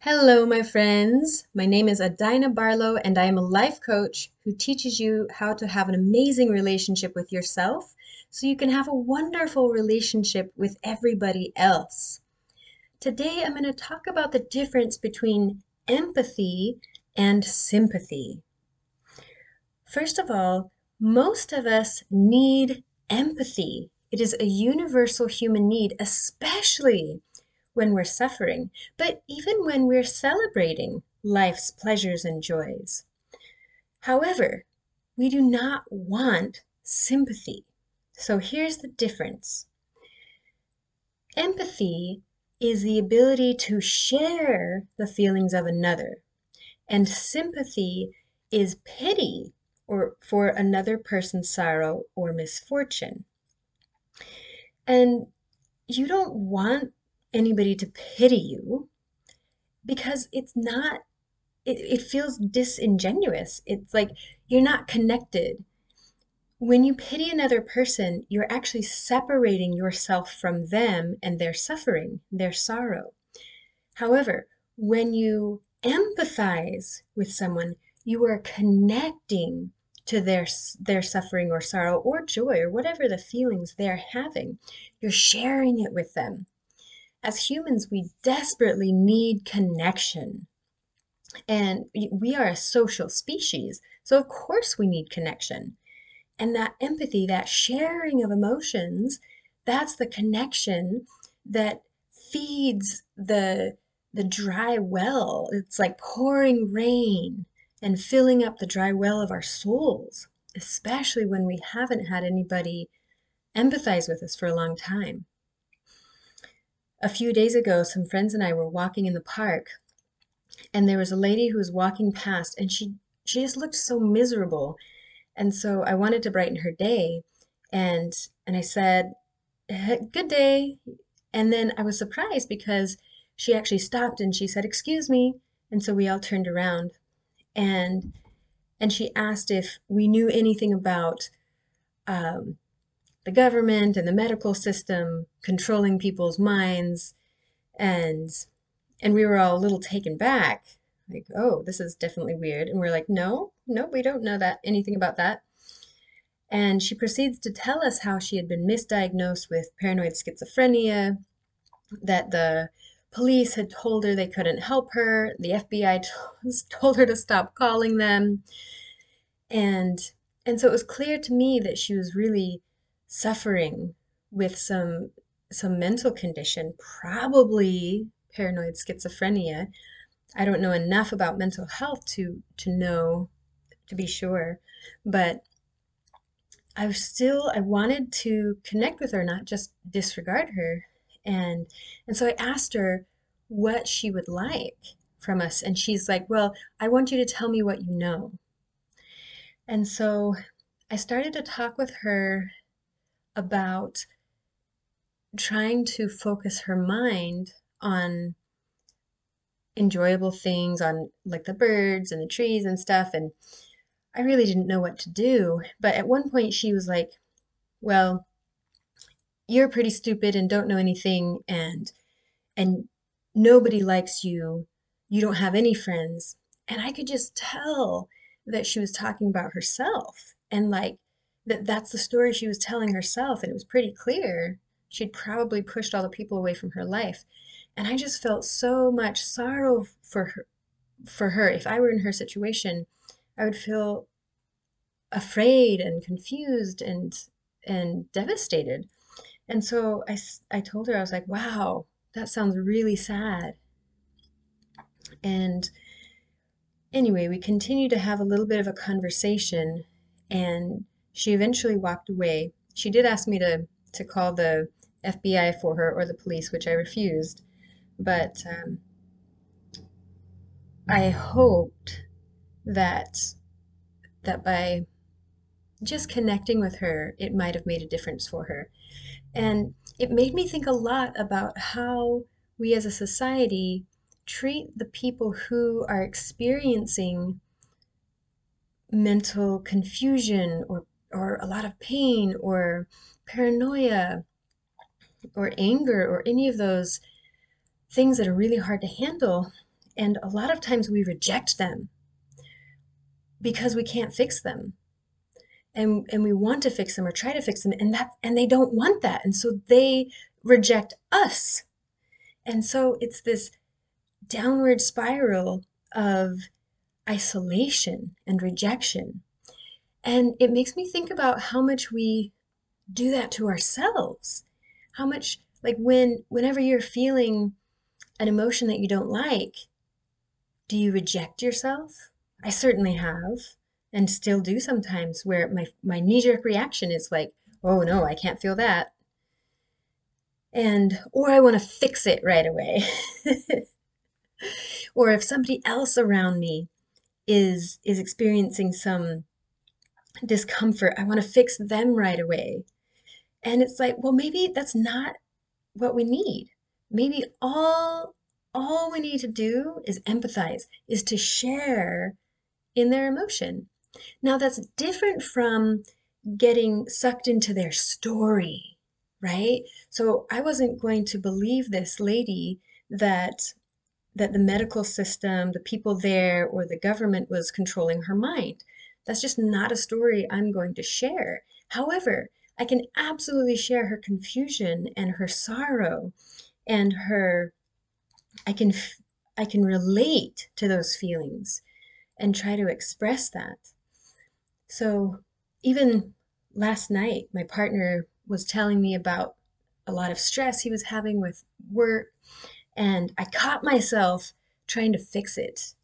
Hello, my friends. My name is Adina Barlow, and I am a life coach who teaches you how to have an amazing relationship with yourself so you can have a wonderful relationship with everybody else. Today, I'm going to talk about the difference between empathy and sympathy. First of all, most of us need empathy. It is a universal human need, especially when we're suffering, but even when we're celebrating life's pleasures and joys. However, we do not want sympathy. So here's the difference. Empathy is the ability to share the feelings of another, and sympathy is pity or for another person's sorrow or misfortune. And you don't want anybody to pity you because it's not it, it feels disingenuous. It's like you're not connected. When you pity another person you're actually separating yourself from them and their suffering their sorrow. However when you empathize with someone you are connecting to their their suffering or sorrow or joy or whatever the feelings they're having. You're sharing it with them as humans, we desperately need connection. And we are a social species, so of course we need connection. And that empathy, that sharing of emotions, that's the connection that feeds the the dry well. It's like pouring rain and filling up the dry well of our souls, especially when we haven't had anybody empathize with us for a long time. A few days ago, some friends and I were walking in the park, and there was a lady who was walking past, and she she just looked so miserable. And so I wanted to brighten her day, and and I said, "Good day." And then I was surprised because she actually stopped and she said, "Excuse me." And so we all turned around, and and she asked if we knew anything about um, the government and the medical system controlling people's minds. And and we were all a little taken back. Like oh this is definitely weird. And we're like no no we don't know that anything about that. And she proceeds to tell us how she had been misdiagnosed with paranoid schizophrenia that the police had told her they couldn't help her the fbi told her to stop calling them. And and so it was clear to me that she was really suffering with some some mental condition, probably paranoid schizophrenia. I don't know enough about mental health to to know to be sure, but I still I wanted to connect with her, not just disregard her. And and so I asked her what she would like from us and she's like, "Well, I want you to tell me what you know." And so I started to talk with her about trying to focus her mind on enjoyable things on like the birds and the trees and stuff and I really didn't know what to do. But at one point she was like well you're pretty stupid and don't know anything and and nobody likes you. You don't have any friends. And I could just tell that she was talking about herself and like that that's the story she was telling herself and it was pretty clear she'd probably pushed all the people away from her life. And i just felt so much sorrow for her for her. If i were in her situation i would feel afraid and confused and and devastated. And so i i told her i was like wow that sounds really sad. And anyway we continued to have a little bit of a conversation and she eventually walked away. She did ask me to, to call the FBI for her or the police, which I refused. But um, I hoped that that by just connecting with her, it might have made a difference for her. And it made me think a lot about how we as a society treat the people who are experiencing mental confusion or or a lot of pain or paranoia or anger or any of those things that are really hard to handle. And a lot of times we reject them because we can't fix them. And, and we want to fix them or try to fix them and that and they don't want that. And so they reject us. And so it's this downward spiral of isolation and rejection and it makes me think about how much we do that to ourselves how much like when whenever you're feeling an emotion that you don't like do you reject yourself I certainly have and still do sometimes where my my knee-jerk reaction is like, "Oh no, I can't feel that." And or I want to fix it right away. or if somebody else around me is is experiencing some discomfort, I want to fix them right away. And it's like, well, maybe that's not what we need. Maybe all all we need to do is empathize, is to share in their emotion. Now, that's different from getting sucked into their story, right? So I wasn't going to believe this lady that that the medical system, the people there, or the government was controlling her mind. That's just not a story I'm going to share. However, I can absolutely share her confusion and her sorrow and her I can I can relate to those feelings and try to express that. So even last night, my partner was telling me about a lot of stress he was having with work, and I caught myself trying to fix it,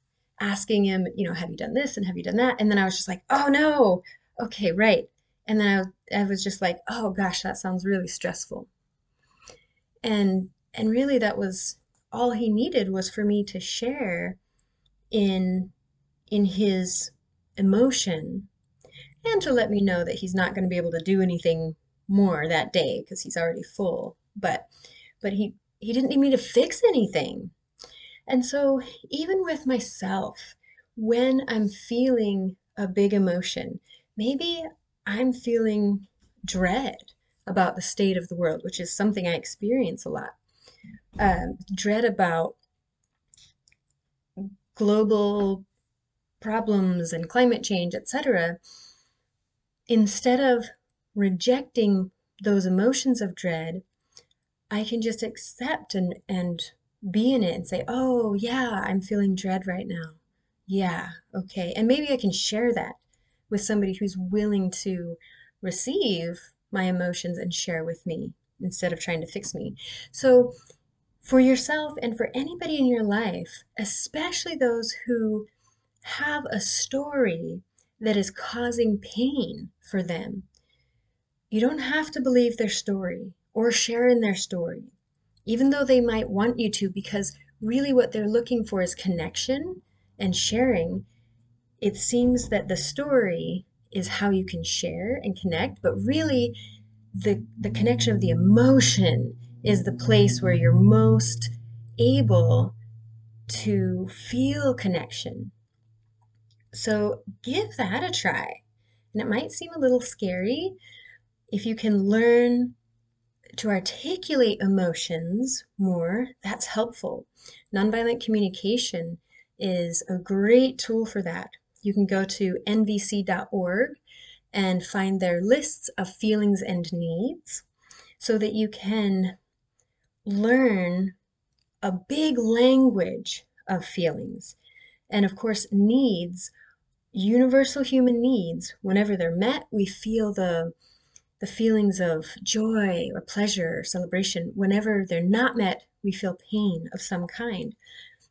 asking him, you know, have you done this and have you done that? And then I was just like, oh no, okay, right. And then I, I was just like, oh gosh, that sounds really stressful. And and really that was all he needed was for me to share in in his emotion and to let me know that he's not going to be able to do anything more that day because he's already full but but he he didn't need me to fix anything and so even with myself when i'm feeling a big emotion maybe i'm feeling dread about the state of the world which is something i experience a lot um, dread about global problems and climate change, etc., instead of rejecting those emotions of dread, I can just accept and, and be in it and say, oh, yeah, I'm feeling dread right now. Yeah, okay. And maybe I can share that with somebody who's willing to receive my emotions and share with me instead of trying to fix me. So, for yourself and for anybody in your life, especially those who have a story that is causing pain for them. You don't have to believe their story or share in their story, even though they might want you to, because really what they're looking for is connection and sharing. It seems that the story is how you can share and connect, but really the, the connection of the emotion is the place where you're most able to feel connection so give that a try. And it might seem a little scary. If you can learn to articulate emotions more, that's helpful. Nonviolent communication is a great tool for that. You can go to nvc.org and find their lists of feelings and needs so that you can learn a big language of feelings. And of course, needs universal human needs, whenever they're met, we feel the the feelings of joy or pleasure or celebration. Whenever they're not met, we feel pain of some kind.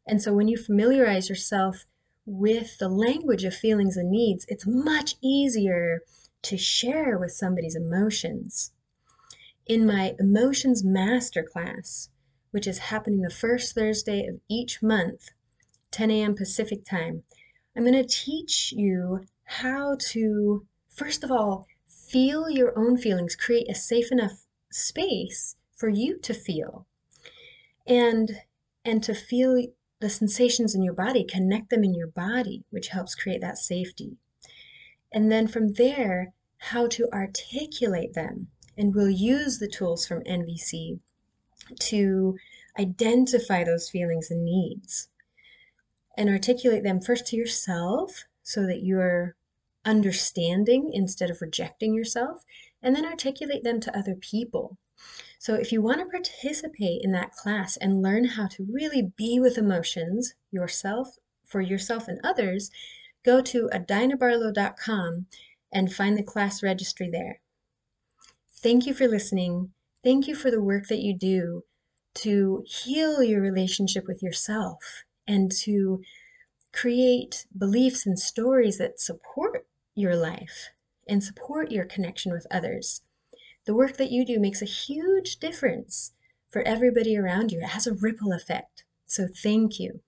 And so when you familiarize yourself with the language of feelings and needs, it's much easier to share with somebody's emotions. In my Emotions Masterclass, which is happening the first Thursday of each month, 10 a.m. Pacific time, I'm going to teach you how to, first of all, feel your own feelings, create a safe enough space for you to feel. And and to feel the sensations in your body, connect them in your body, which helps create that safety. And then from there, how to articulate them. And we'll use the tools from NVC to identify those feelings and needs. and articulate them first to yourself so that you're understanding instead of rejecting yourself, and then articulate them to other people. So, if you want to participate in that class and learn how to really be with emotions yourself, for yourself and others, go to adinabarlow.com and find the class registry there. Thank you for listening. Thank you for the work that you do to heal your relationship with yourself and to create beliefs and stories that support your life and support your connection with others. The work that you do makes a huge difference for everybody around you. It has a ripple effect. So, thank you.